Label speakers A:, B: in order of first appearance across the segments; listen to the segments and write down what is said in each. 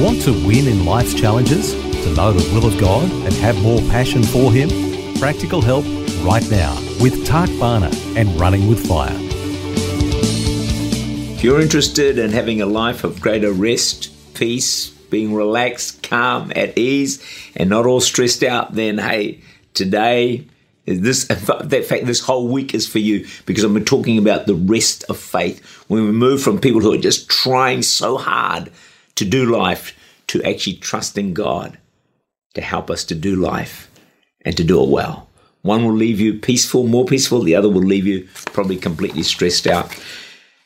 A: Want to win in life's challenges? To know the will of God and have more passion for Him? Practical help right now with Tak Bhana and Running with Fire.
B: If you're interested in having a life of greater rest, peace, being relaxed, calm, at ease, and not all stressed out, then hey, today this, in fact, this whole week is for you because I'm talking about the rest of faith. When we move from people who are just trying so hard to do life to actually trusting God to help us to do life and to do it well. One will leave you peaceful, more peaceful, the other will leave you probably completely stressed out.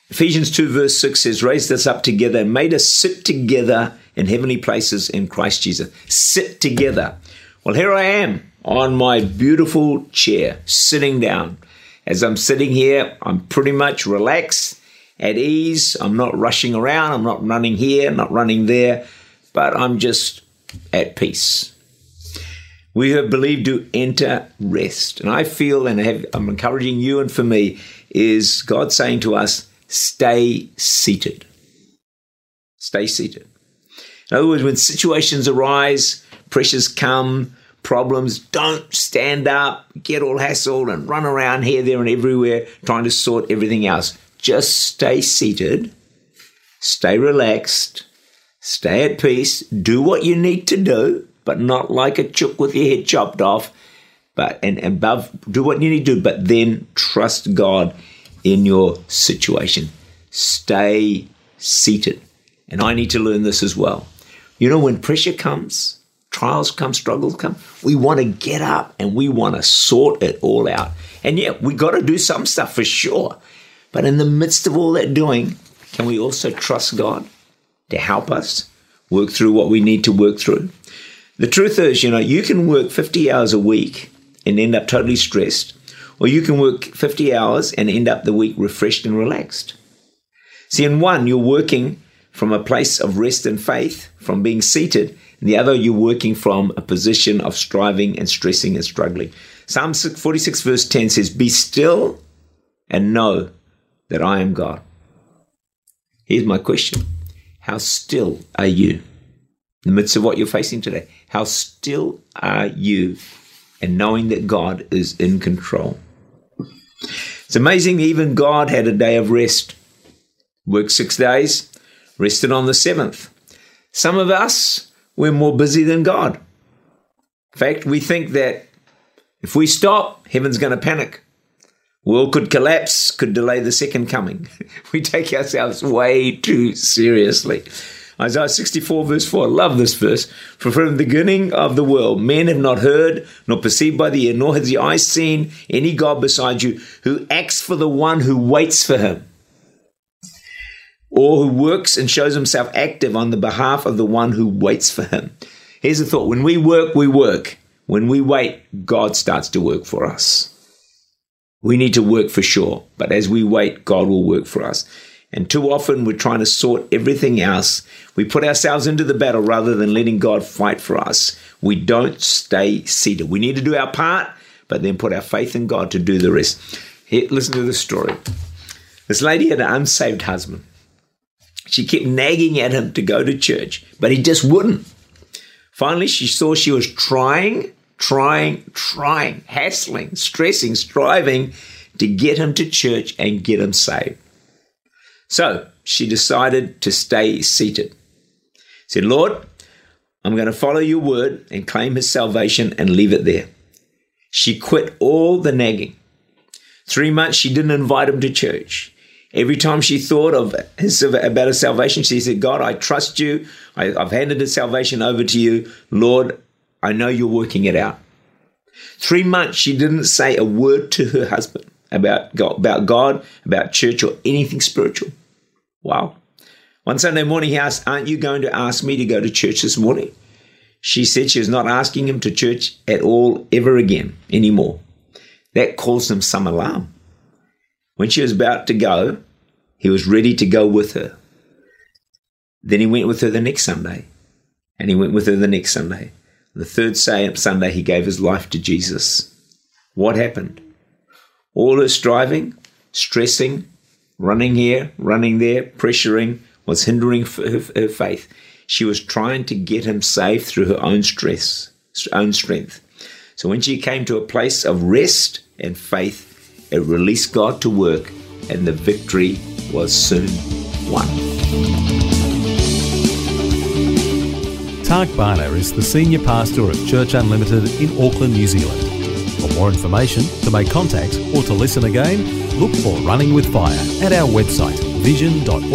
B: Ephesians 2, verse 6 says, Raised us up together and made us sit together in heavenly places in Christ Jesus. Sit together. Well, here I am on my beautiful chair, sitting down. As I'm sitting here, I'm pretty much relaxed at ease. I'm not rushing around. I'm not running here, not running there, but I'm just at peace. We have believed to enter rest. And I feel, and I have, I'm encouraging you and for me, is God saying to us, stay seated. Stay seated. In other words, when situations arise, pressures come, problems, don't stand up, get all hassled and run around here, there, and everywhere trying to sort everything else. Just stay seated, stay relaxed, stay at peace, do what you need to do, but not like a chook with your head chopped off. But and, above, do what you need to do, but then trust God in your situation. Stay seated. And I need to learn this as well. You know, when pressure comes, trials come, struggles come, we want to get up and we want to sort it all out. And yeah, we got to do some stuff for sure. But in the midst of all that doing, can we also trust God to help us work through what we need to work through? The truth is, you know, you can work 50 hours a week and end up totally stressed, or you can work 50 hours and end up the week refreshed and relaxed. See, in one, you're working from a place of rest and faith, from being seated, and the other, you're working from a position of striving and stressing and struggling. Psalm 46, verse 10 says, Be still and know that I am God. Here's my question How still are you in the midst of what you're facing today? How still are you and knowing that God is in control? It's amazing, even God had a day of rest. Worked six days, rested on the seventh. Some of us, we're more busy than God. In fact, we think that if we stop, heaven's going to panic world could collapse, could delay the second coming. we take ourselves way too seriously. Isaiah 64, verse 4. I love this verse. For from the beginning of the world, men have not heard, nor perceived by the ear, nor has the eye seen any God beside you who acts for the one who waits for him, or who works and shows himself active on the behalf of the one who waits for him. Here's the thought when we work, we work. When we wait, God starts to work for us. We need to work for sure, but as we wait, God will work for us. And too often we're trying to sort everything else. We put ourselves into the battle rather than letting God fight for us. We don't stay seated. We need to do our part, but then put our faith in God to do the rest. Here, listen to this story. This lady had an unsaved husband. She kept nagging at him to go to church, but he just wouldn't. Finally, she saw she was trying trying, trying, hassling, stressing, striving to get him to church and get him saved. So she decided to stay seated. Said, Lord, I'm going to follow your word and claim his salvation and leave it there. She quit all the nagging. Three months she didn't invite him to church. Every time she thought of his, about his salvation, she said, God, I trust you. I, have handed his salvation over to you. Lord, I know you're working it out. Three months, she didn't say a word to her husband about God, about God, about church, or anything spiritual. Wow. One Sunday morning, he asked, Aren't you going to ask me to go to church this morning? She said she was not asking him to church at all ever again anymore. That caused him some alarm. When she was about to go, he was ready to go with her. Then he went with her the next Sunday, and he went with her the next Sunday. The third Sunday, he gave his life to Jesus. What happened? All her striving, stressing, running here, running there, pressuring was hindering her, her faith. She was trying to get him saved through her own stress, own strength. So when she came to a place of rest and faith, it released God to work, and the victory was soon won.
A: Tak Bhana is the senior pastor of Church Unlimited in Auckland, New Zealand. For more information, to make contact, or to listen again, look for Running with Fire at our website vision.org.au.